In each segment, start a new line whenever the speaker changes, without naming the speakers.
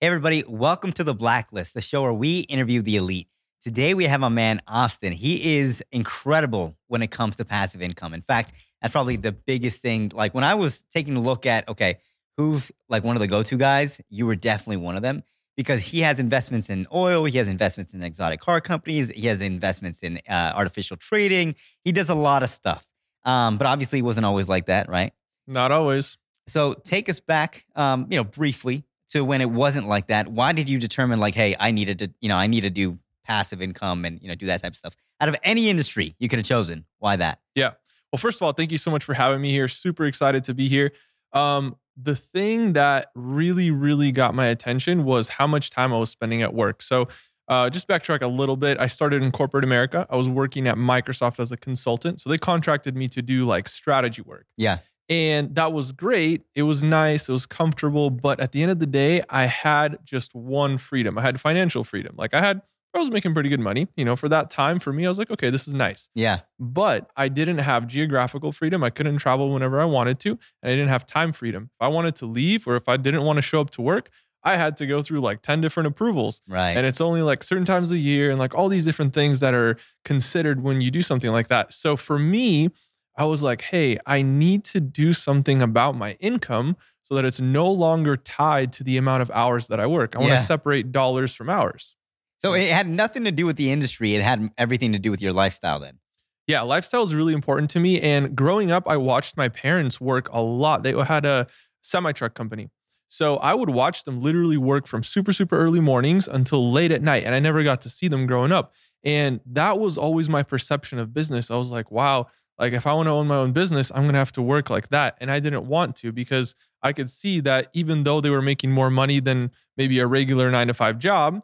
Hey, everybody, welcome to The Blacklist, the show where we interview the elite. Today, we have a man, Austin. He is incredible when it comes to passive income. In fact, that's probably the biggest thing. Like when I was taking a look at, okay, who's like one of the go to guys, you were definitely one of them because he has investments in oil, he has investments in exotic car companies, he has investments in uh, artificial trading. He does a lot of stuff. Um, but obviously, it wasn't always like that, right?
Not always.
So take us back, um, you know, briefly to when it wasn't like that. Why did you determine like, hey, I needed to, you know, I need to do passive income and you know do that type of stuff? Out of any industry you could have chosen, why that?
Yeah. Well, first of all, thank you so much for having me here. Super excited to be here. Um, the thing that really, really got my attention was how much time I was spending at work. So, uh, just backtrack a little bit. I started in corporate America. I was working at Microsoft as a consultant. So, they contracted me to do like strategy work.
Yeah.
And that was great. It was nice. It was comfortable. But at the end of the day, I had just one freedom. I had financial freedom. Like I had, I was making pretty good money. You know, for that time, for me, I was like, okay, this is nice.
Yeah.
But I didn't have geographical freedom. I couldn't travel whenever I wanted to. And I didn't have time freedom. If I wanted to leave or if I didn't want to show up to work, I had to go through like 10 different approvals.
Right.
And it's only like certain times of the year and like all these different things that are considered when you do something like that. So for me, I was like, hey, I need to do something about my income so that it's no longer tied to the amount of hours that I work. I want to separate dollars from hours.
so it had nothing to do with the industry. It had everything to do with your lifestyle then.
Yeah, lifestyle is really important to me. And growing up, I watched my parents work a lot. They had a semi truck company. So I would watch them literally work from super, super early mornings until late at night. And I never got to see them growing up. And that was always my perception of business. I was like, wow, like if I want to own my own business, I'm going to have to work like that. And I didn't want to because I could see that even though they were making more money than maybe a regular nine to five job,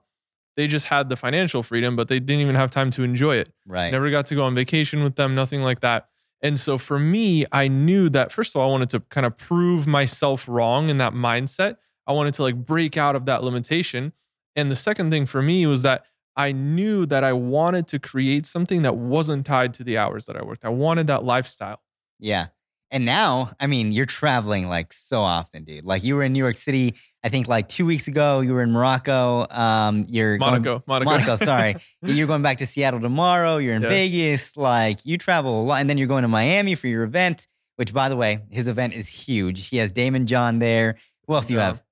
they just had the financial freedom, but they didn't even have time to enjoy it.
Right.
Never got to go on vacation with them, nothing like that. And so for me, I knew that first of all, I wanted to kind of prove myself wrong in that mindset. I wanted to like break out of that limitation. And the second thing for me was that I knew that I wanted to create something that wasn't tied to the hours that I worked. I wanted that lifestyle.
Yeah. And now, I mean, you're traveling like so often, dude. Like you were in New York City, I think like two weeks ago. You were in Morocco. Um, you're going-
Monaco, Monaco.
Monaco, sorry. You're going back to Seattle tomorrow. You're in
Yeah.
Vegas. Like you travel a lot. And then you're going to Miami for your event, which by the way, his event is huge. He has Daymond John there. Who else do you
Yeah.
have?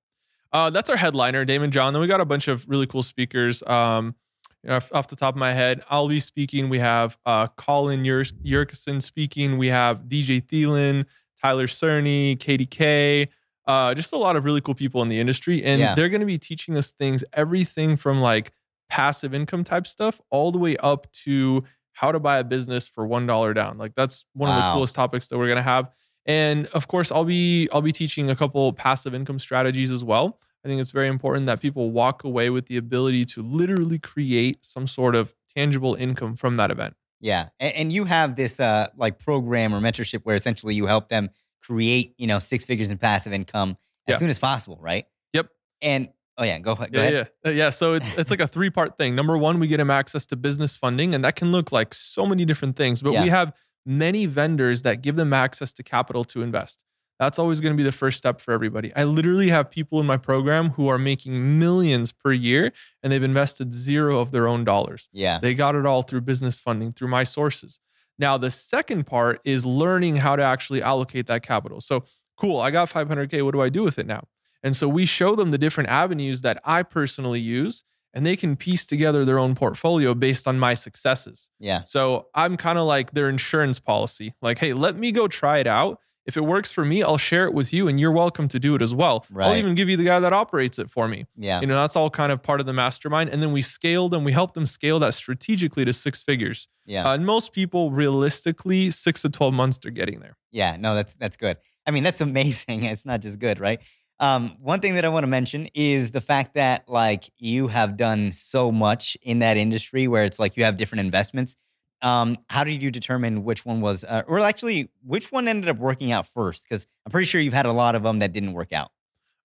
Uh, that's our headliner, Daymond John. Then we got a bunch of really cool speakers. Um, you know, off, the top of my head, I'll be speaking. We have uh, Colin Yer- Yerkeson speaking. We have DJ Thielen, Tyler Cerny, KDK. Uh, just a lot of really cool people in the industry, and
Yeah.
they're going to be teaching us things, everything from like passive income type stuff, all the way up to how to buy a business for one dollar down. Like that's one of the coolest topics that we're going to have. And of course, I'll be I'll be teaching a couple passive income strategies as well. I think it's very important that people walk away with the ability to literally create some sort of tangible income from that event.
Yeah. And, and you have this uh like program or mentorship where essentially you help them create, you know, six figures in passive income as
Yeah.
soon as possible, right?
Yep.
And oh yeah, go, go
yeah,
ahead.
yeah, yeah. So it's it's like a three part thing. Number one, we get them access to business funding, and that can look like so many different things. But
Yeah.
we have many vendors that give them access to capital to invest. That's always going to be the first step for everybody. I literally have people in my program who are making millions per year, and they've invested zero of their own dollars.
Yeah.
They got it all through business funding, through my sources. Now, the second part is learning how to actually allocate that capital. So, cool, I got 500K. What do I do with it now? And so we show them the different avenues that I personally use, and they can piece together their own portfolio based on my successes.
Yeah.
So I'm kind of like their insurance policy. Like, hey, let me go try it out. If it works for me, I'll share it with you, and you're welcome to do it as well. I'll even give you the guy that operates it for me.
Yeah.
You know, that's all kind of part of the mastermind. And then we scale them, we help them scale that strategically to six figures.
Yeah.
Uh, and most people, realistically, six to 12 months, they're getting there.
Yeah, no, that's that's good. I mean, that's amazing. It's not just good, right? Um, one thing that I want to mention is the fact that like you have done so much in that industry where it's like you have different investments. Um, how did you determine which one was, uh, or actually, which one ended up working out first? Because I'm pretty sure you've had a lot of them that didn't work out.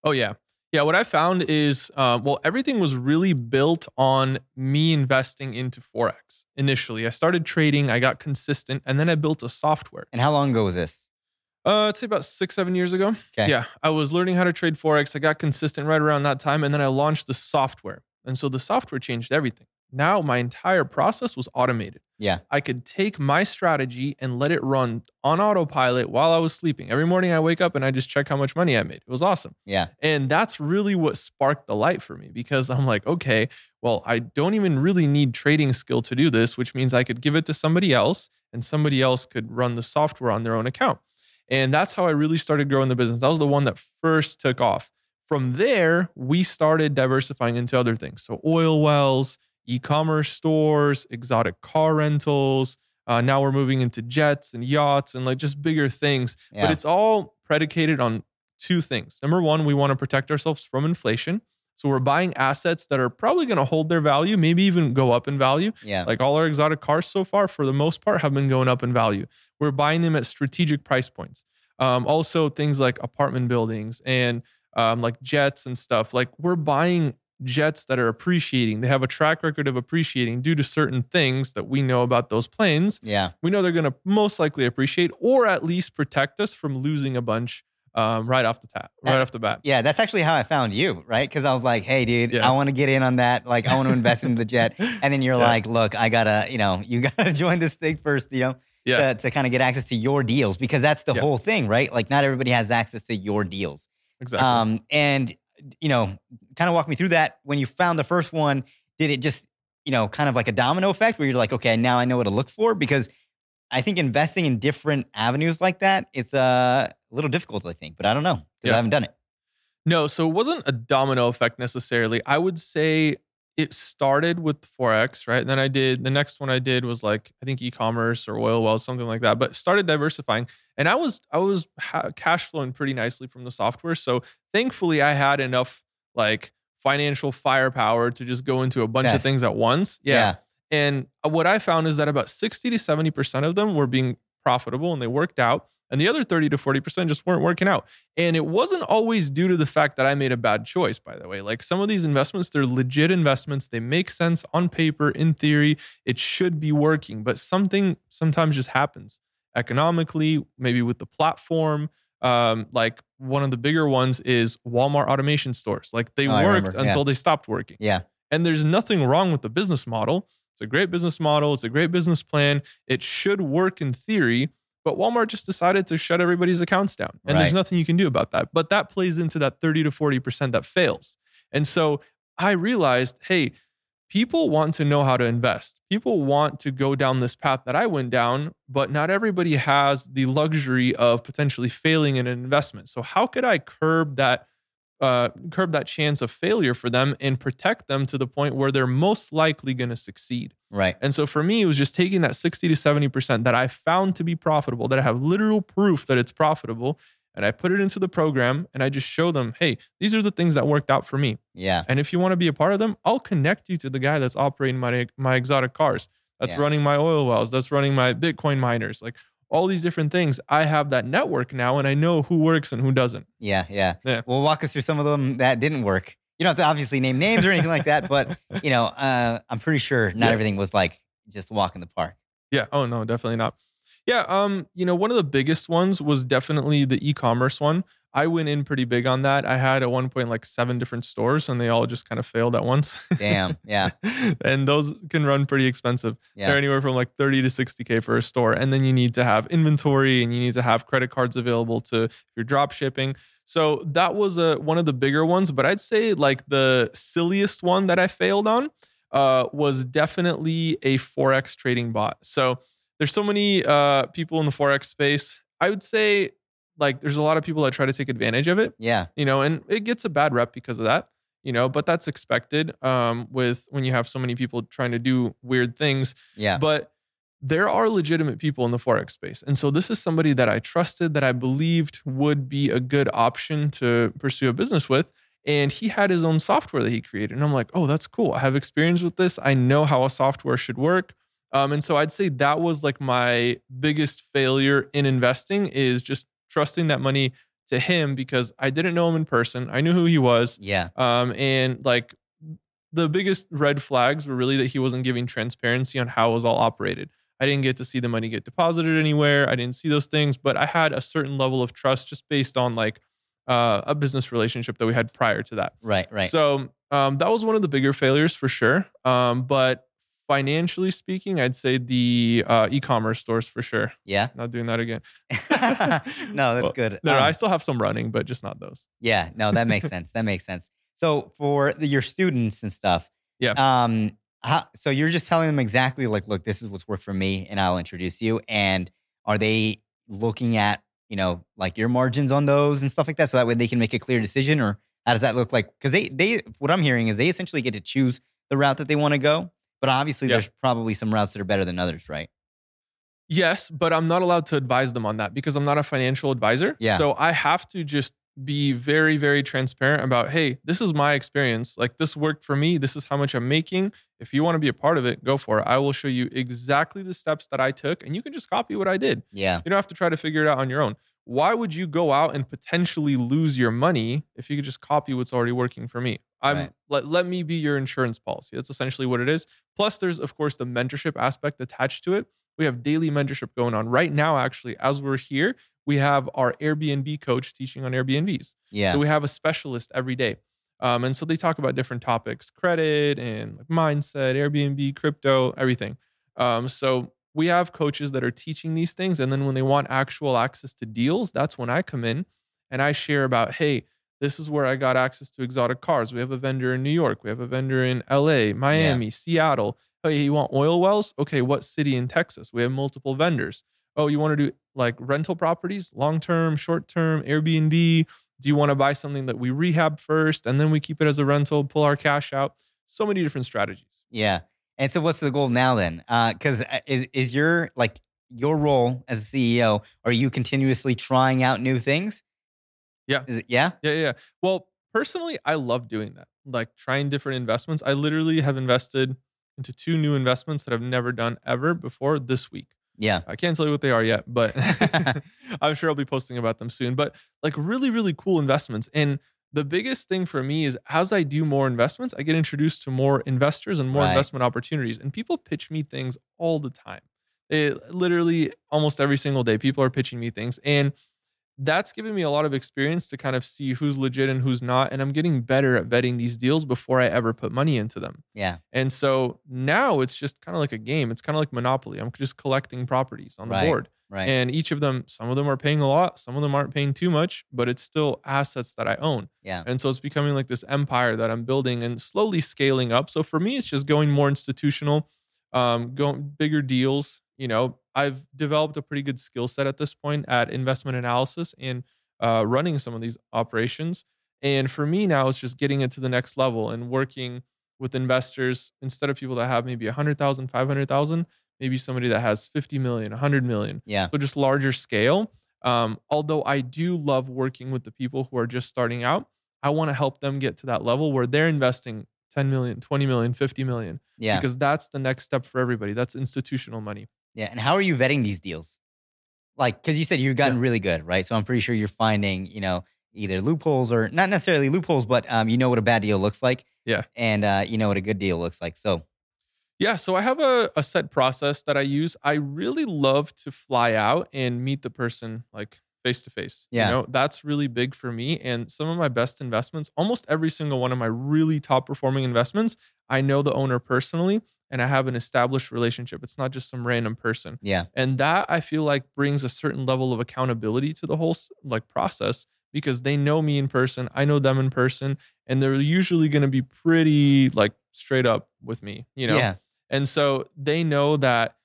Oh, yeah. Yeah. What I found is, uh, well, everything was really built on me investing into Forex initially. I started trading, I got consistent, and then I built a software.
And how long ago was this?
Uh, I'd say about six, seven years ago.
Okay.
Yeah. I was learning how to trade Forex. I got consistent right around that time. And then I launched the software. And so the software changed everything. Now my entire process was automated.
Yeah.
I could take my strategy and let it run on autopilot while I was sleeping. Every morning I wake up and I just check how much money I made. It was awesome.
Yeah.
And that's really what sparked the light for me because I'm like, okay, well, I don't even really need trading skill to do this, which means I could give it to somebody else and somebody else could run the software on their own account. And that's how I really started growing the business. That was the one that first took off. From there, we started diversifying into other things. So, oil wells, e commerce stores, exotic car rentals. Uh, now we're moving into jets and yachts and like just bigger things.
Yeah.
But it's all predicated on two things. Number one, we want to protect ourselves from inflation. So we're buying assets that are probably going to hold their value, maybe even go up in value.
yeah.
Like all our exotic cars so far, for the most part, have been going up in value. We're buying them at strategic price points. Um, also, things like apartment buildings and um, like jets and stuff. Like we're buying jets that are appreciating. They have a track record of appreciating due to certain things that we know about those planes.
yeah.
We know they're going to most likely appreciate, or at least protect us from losing a bunch um, right off the tap, right off the bat.
Yeah, that's actually how I found you, right? Because I was like, "Hey, dude,
Yeah.
I want to get in on that. Like, I want to invest in the jet." And then you're
Yeah.
like, "Look, I gotta, you know, you gotta join this thing first, you know,
Yeah.
to, to kind of get access to your deals because that's the whole thing, right? Like, not everybody has access to your deals.
Exactly.
Um, and you know, kind of walk me through that. When you found the first one, did it just, you know, kind of like a domino effect where you're like, okay, now I know what to look for? Because I think investing in different avenues like that, it's uh, a little difficult, I think, but I don't know because
Yeah.
I haven't done it.
No, so it wasn't a domino effect necessarily. I would say it started with Forex, right? Then I did the next one I did was like I think e-commerce or oil wells, something like that. But started diversifying, and I was I was ha- cash flowing pretty nicely from the software. So thankfully, I had enough like financial firepower to just go into a bunch of things at once. Yeah. And uh, what I found is that about 60 to 70% of them were being profitable and they worked out. And the other 30 to 40% just weren't working out. And it wasn't always due to the fact that I made a bad choice, by the way. Like some of these investments, they're legit investments. They make sense on paper, in theory. It should be working, but something sometimes just happens economically, maybe with the platform. Um, like one of the bigger ones is Walmart automation stores. Like they
Oh,
worked
remember. Yeah.
until they stopped working.
Yeah.
And there's nothing wrong with the business model. It's a great business model. It's a great business plan. It should work in theory, but Walmart just decided to shut everybody's accounts down. And there's nothing you can do about that. But that plays into that 30 to 40% that fails. And so I realized, hey, people want to know how to invest. People want to go down this path that I went down, but not everybody has the luxury of potentially failing in an investment. So how could I curb that uh, curb that chance of failure for them and protect them to the point where they're most likely going to succeed.
Right.
And so for me, it was just taking that 60 to 70% that I found to be profitable, that I have literal proof that it's profitable, and I put it into the program and I just show them, hey, these are the things that worked out for me.
Yeah.
And if you want to be a part of them, I'll connect you to the guy that's operating my my exotic cars, that's
Yeah.
running my oil wells, that's running my Bitcoin miners, like all these different things. I have that network now and I know who works and who doesn't.
Yeah. Yeah.
Yeah.
Well, walk us through some of them that didn't work. You don't have to obviously name names or anything like that, but you know, uh, I'm pretty sure not
Yeah.
everything was like just walk in the park.
Yeah. Oh no, definitely not. Yeah. Um, you know, one of the biggest ones was definitely the e-commerce one. I went in pretty big on that. I had at one point like seven different stores and they all just kind of failed at once.
Damn. Yeah.
and those can run pretty expensive.
Yeah.
They're anywhere from like 30 to 60K for a store. And then you need to have inventory and you need to have credit cards available to if you're drop shipping. So that was a one of the bigger ones. But I'd say like the silliest one that I failed on uh, was definitely a Forex trading bot. So there's so many uh, people in the Forex space. I would say like there's a lot of people that try to take advantage of it
Yeah.
you know, and it gets a bad rep because of that, you know, but that's expected um, with when you have so many people trying to do weird things.
Yeah.
But there are legitimate people in the Forex space. And so this is somebody that I trusted, that I believed would be a good option to pursue a business with. And he had his own software that he created. And I'm like, oh, that's cool. I have experience with this. I know how a software should work. Um, and so I'd say that was like my biggest failure in investing is just trusting that money to him because I didn't know him in person. I knew who he was.
Yeah.
Um, and like the biggest red flags were really that he wasn't giving transparency on how it was all operated. I didn't get to see the money get deposited anywhere. I didn't see those things, but I had a certain level of trust just based on like uh, a business relationship that we had prior to that.
Right, right.
So um, that was one of the bigger failures for sure. Um, but financially speaking, I'd say the uh, e-commerce stores for sure.
yeah.
Not doing that again.
no, that's
Well,
good.
No,
Um,
I still have some running, but just not those.
Yeah, no, that makes sense. That makes sense. So for the, your students and stuff,
Yeah.
Um, how, so you're just telling them exactly like, look, this is what's worked for me, and I'll introduce you. And are they looking at you know like your margins on those and stuff like that, so that way they can make a clear decision, or how does that look like? Because they they what I'm hearing is they essentially get to choose the route that they want to go, but obviously
Yeah.
there's probably some routes that are better than others, right?
Yes, but I'm not allowed to advise them on that because I'm not a financial advisor.
Yeah.
So I have to just be very, very transparent about, hey, this is my experience. Like this worked for me. This is how much I'm making. If you want to be a part of it, go for it. I will show you exactly the steps that I took and you can just copy what I did.
Yeah,
You don't have to try to figure it out on your own. Why would you go out and potentially lose your money if you could just copy what's already working for me? I'm
Right.
let, let me be your insurance policy. That's essentially what it is. Plus, there's of course the mentorship aspect attached to it. We have daily mentorship going on right now. Actually, as we're here, we have our Airbnb coach teaching on Airbnbs.
yeah,
So we have a specialist every day. Um, and so they talk about different topics, credit and like mindset, Airbnb, crypto, everything. Um, so we have coaches that are teaching these things. And then when they want actual access to deals, that's when I come in and I share about, hey, this is where I got access to exotic cars. We have a vendor in New York. We have a vendor in LA, Miami, Seattle. Hey, you want oil wells? Okay, what city in Texas? We have multiple vendors. Oh, you want to do like rental properties, long term, short term, Airbnb? Do you want to buy something that we rehab first and then we keep it as a rental, pull our cash out? So many different strategies.
yeah. And so, what's the goal now then? Uh, because uh, is is your like your role as a CEO? Are you continuously trying out new things?
Yeah.
Is it? Yeah.
Yeah, yeah. yeah. Well, personally, I love doing that. Like trying different investments. I literally have invested into two new investments that I've never done ever before this week.
Yeah.
I can't tell you what they are yet, but I'm sure I'll be posting about them soon. But like really, really cool investments. And the biggest thing for me is as I do more investments, I get introduced to more investors and more
Right.
investment opportunities. And people pitch me things all the time. It, literally almost every single day, people are pitching me things. And that's given me a lot of experience to kind of see who's legit and who's not. And I'm getting better at vetting these deals before I ever put money into them.
Yeah.
And so now it's just kind of like a game. It's kind of like Monopoly. I'm just collecting properties on the
Right.
board.
Right.
And each of them, some of them are paying a lot, some of them aren't paying too much, but it's still assets that I own.
yeah.
And so it's becoming like this empire that I'm building and slowly scaling up. So for me, it's just going more institutional, um, going bigger deals. You know, I've developed a pretty good skill set at this point at investment analysis and uh, running some of these operations. And for me now, it's just getting it to the next level and working with investors instead of people that have maybe 100,000, 500,000, maybe somebody that has 50 million, 100 million.
Yeah.
So just larger scale. Um, although I do love working with the people who are just starting out, I want to help them get to that level where they're investing 10 million, 20 million, 50 million,
Yeah.
because that's the next step for everybody. That's institutional money.
Yeah. And how are you vetting these deals? Like, because you said you've gotten really good, right? So I'm pretty sure you're finding, you know, either loopholes or not necessarily loopholes, but um, you know what a bad deal looks like.
Yeah.
And uh, you know what a good deal looks like. So
Yeah, so I have a, a set process that I use. I really love to fly out and meet the person like face to face.
Yeah.
You know, that's really big for me. And some of my best investments, almost every single one of my really top performing investments, I know the owner personally and I have an established relationship. It's not just some random person.
yeah.
And that I feel like brings a certain level of accountability to the whole like process because they know me in person, I know them in person, and they're usually going to be pretty like straight up with me, you know.
Yeah.
And so they know that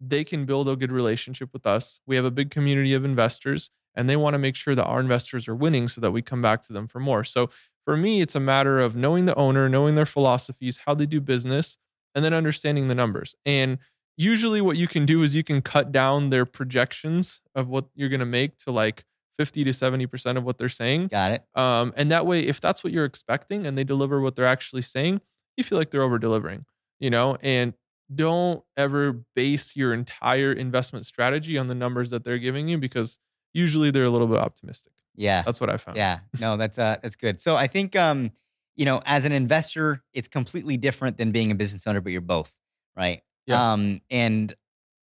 they can build a good relationship with us. We have a big community of investors and they want to make sure that our investors are winning so that we come back to them for more. So for me, it's a matter of knowing the owner, knowing their philosophies, how they do business, and then understanding the numbers. And usually what you can do is you can cut down their projections of what you're going to make to like 50 to 70% of what they're saying.
Got it.
Um, and that way, if that's what you're expecting and they deliver what they're actually saying, you feel like they're over delivering, you know, and don't ever base your entire investment strategy on the numbers that they're giving you because usually they're a little bit optimistic.
Yeah.
That's what I found.
Yeah. No, that's uh that's good. So I think um, you know, as an investor, it's completely different than being a business owner, but you're both, right?
Yeah.
Um, and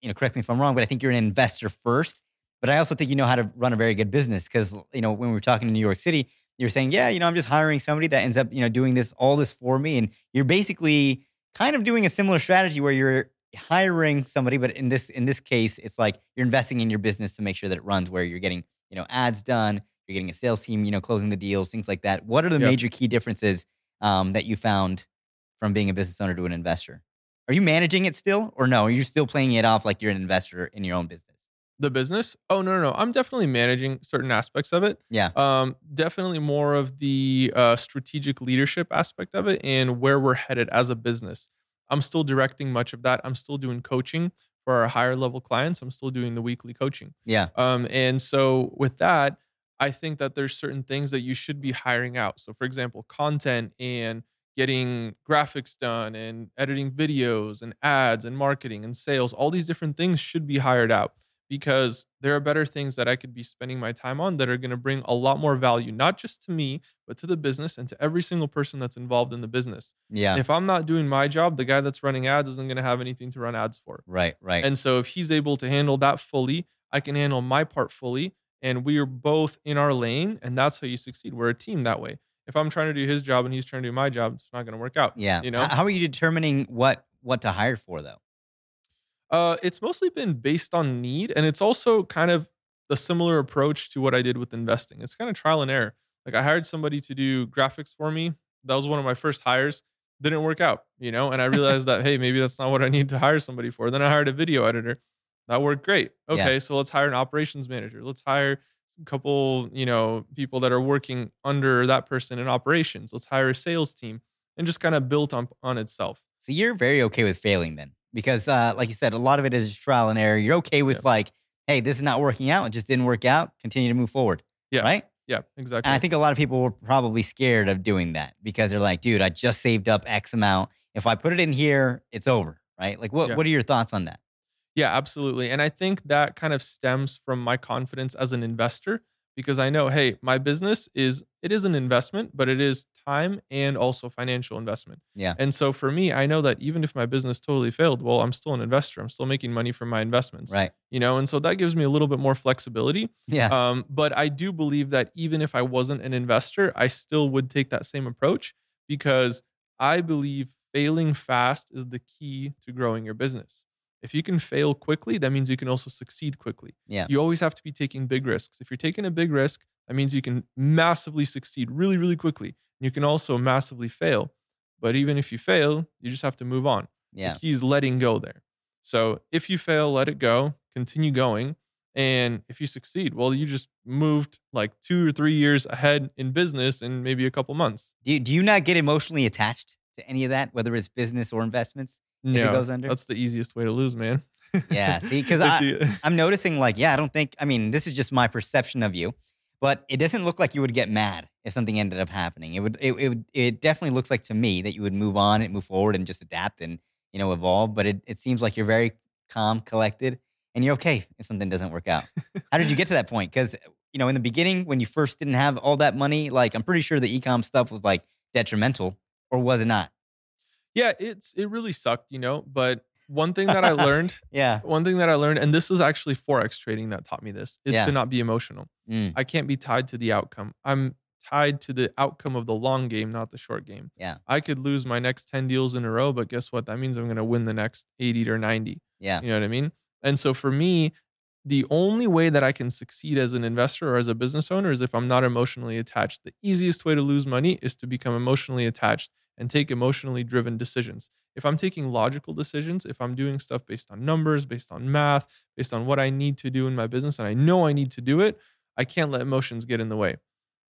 you know, correct me if I'm wrong, but I think you're an investor first. But I also think you know how to run a very good business because you know when we were talking in New York City, you're saying, yeah, you know, I'm just hiring somebody that ends up you know doing this all this for me, and you're basically kind of doing a similar strategy where you're hiring somebody, but in this in this case, it's like you're investing in your business to make sure that it runs. Where you're getting you know ads done, you're getting a sales team, you know, closing the deals, things like that. What are the
Yep.
major key differences um, that you found from being a business owner to an investor? Are you managing it still, or no? Are you still playing it off like you're an investor in your own business?
The business? Oh no, no, no. I'm definitely managing certain aspects of it.
Yeah.
Um, definitely more of the uh, strategic leadership aspect of it and where we're headed as a business. I'm still directing much of that. I'm still doing coaching for our higher level clients. I'm still doing the weekly coaching.
Yeah.
Um, and so with that, I think that there's certain things that you should be hiring out. So for example, content and getting graphics done and editing videos and ads and marketing and sales, all these different things should be hired out because there are better things that I could be spending my time on that are going to bring a lot more value, not just to me, but to the business and to every single person that's involved in the business.
Yeah.
If I'm not doing my job, the guy that's running ads isn't going to have anything to run ads for.
right. Right.
And so if he's able to handle that fully, I can handle my part fully. And we are both in our lane. And that's how you succeed. We're a team that way. If I'm trying to do his job and he's trying to do my job, it's not going to work out.
yeah.
You know,
How are you determining what what to hire for though?
Uh, it's mostly been based on need. And it's also kind of the similar approach to what I did with investing. It's kind of trial and error. Like I hired somebody to do graphics for me. That was one of my first hires. Didn't work out, you know, and I realized that, hey, maybe that's not what I need to hire somebody for. Then I hired a video editor. That worked great.
Yeah.
Okay, so let's hire an operations manager. Let's hire a couple, you know, people that are working under that person in operations. Let's hire a sales team and just kind of built on on itself.
So you're very okay with failing then, because uh, like you said, a lot of it is trial and error. You're okay with
Yeah.
like, hey, this is not working out. It just didn't work out. Continue to move forward.
Yeah.
Right.
Yeah, exactly.
And I think a lot of people were probably scared of doing that because they're like, dude, I just saved up X amount. If I put it in here, it's over. Right. Like, what
Yeah.
what are your thoughts on that?
Yeah, absolutely. And I think that kind of stems from my confidence as an investor because I know, hey, my business is it is an investment, but it is time and also financial investment.
Yeah.
And so for me, I know that even if my business totally failed, well, I'm still an investor. I'm still making money from my investments.
Right.
You know, and so that gives me a little bit more flexibility.
Yeah.
Um, but I do believe that even if I wasn't an investor, I still would take that same approach because I believe failing fast is the key to growing your business. If you can fail quickly, that means you can also succeed quickly.
Yeah.
You always have to be taking big risks. If you're taking a big risk, that means you can massively succeed really, really quickly. You can also massively fail. But even if you fail, you just have to move on.
yeah.
The key is letting go there. So if you fail, let it go, continue going. And if you succeed, well, you just moved like two or three years ahead in business in maybe a couple months.
Do you, do you not get emotionally attached to any of that, whether it's business or investments?
No,
goes under?
that's the easiest way to lose, man.
Yeah. See, because I I'm noticing like, yeah, I don't think, I mean, this is just my perception of you, but it doesn't look like you would get mad if something ended up happening. It would, it, it would, it definitely looks like to me that you would move on and move forward and just adapt and, you know, evolve. But it, it seems like you're very calm, collected, and you're okay if something doesn't work out. How did you get to that point? Because, you know, in the beginning, when you first didn't have all that money, like, I'm pretty sure the ecom stuff was like detrimental, or was it not?
Yeah, it's it really sucked, you know. But one thing that I learned,
Yeah.
one thing that I learned, and this is actually forex trading that taught me this, is
Yeah.
to not be emotional.
Mm,
I can't be tied to the outcome. I'm tied to the outcome of the long game, not the short game.
Yeah.
I could lose my next 10 deals in a row, but guess what? That means I'm going to win the next 80 or 90.
yeah.
You know what I mean? And so for me, the only way that I can succeed as an investor or as a business owner is if I'm not emotionally attached. The easiest way to lose money is to become emotionally attached and take emotionally driven decisions. If I'm taking logical decisions, if I'm doing stuff based on numbers, based on math, based on what I need to do in my business, and I know I need to do it, I can't let emotions get in the way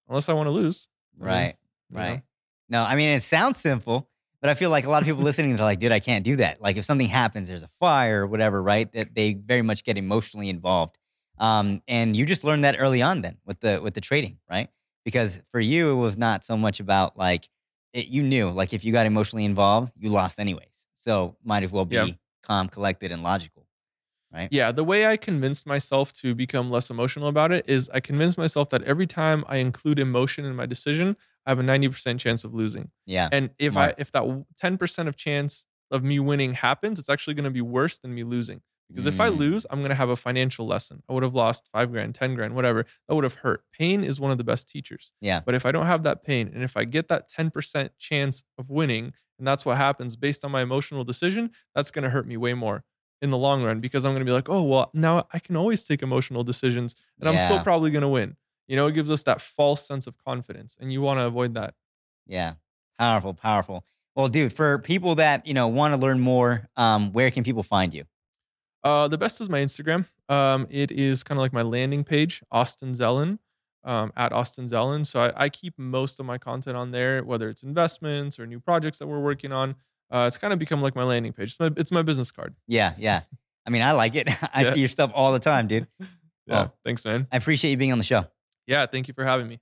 unless I want to lose. I mean,
Right.
you know?
Right. No, I mean, it sounds simple, but I feel like a lot of people listening, they're like, dude, I can't do that. Like if something happens, there's a fire or whatever, right? That they very much get emotionally involved. Um, and you just learned that early on then with the with the trading, right? Because for you, it was not so much about like it, you knew, like if you got emotionally involved, you lost anyways. So might as well be
Yeah.
calm, collected, and logical. Right.
Yeah, the way I convinced myself to become less emotional about it is I convinced myself that every time I include emotion in my decision, I have a 90% chance of losing.
Yeah.
And if. I if that 10% of chance of me winning happens, it's actually going to be worse than me losing Because if I
Mm.
lose, I'm going to have a financial lesson. I would have lost five grand, 10 grand, whatever. That would have hurt. Pain is one of the best teachers.
Yeah.
But if I don't have that pain and if I get that 10% chance of winning, and that's what happens based on my emotional decision, that's going to hurt me way more in the long run because I'm going to be like, oh, well, now I can always take emotional decisions and I'm still probably going to win. You know, it gives us that false sense of confidence and you want to avoid that.
Yeah. Powerful, powerful. Well, dude, for people that, you know, want to learn more, um, where can people find you?
Uh, the best is my Instagram. Um, it is kind of like my landing page, Austin Zelan, um, at Austin Zelan. So I, I keep most of my content on there, whether it's investments or new projects that we're working on. Uh, it's kind of become like my landing page. It's my, it's my business card.
Yeah, yeah. I mean, I like it. I
Yeah.
see your stuff all the time, dude.
Yeah.
Well-
Thanks, man.
I appreciate you being on the show.
Yeah. Thank you for having me.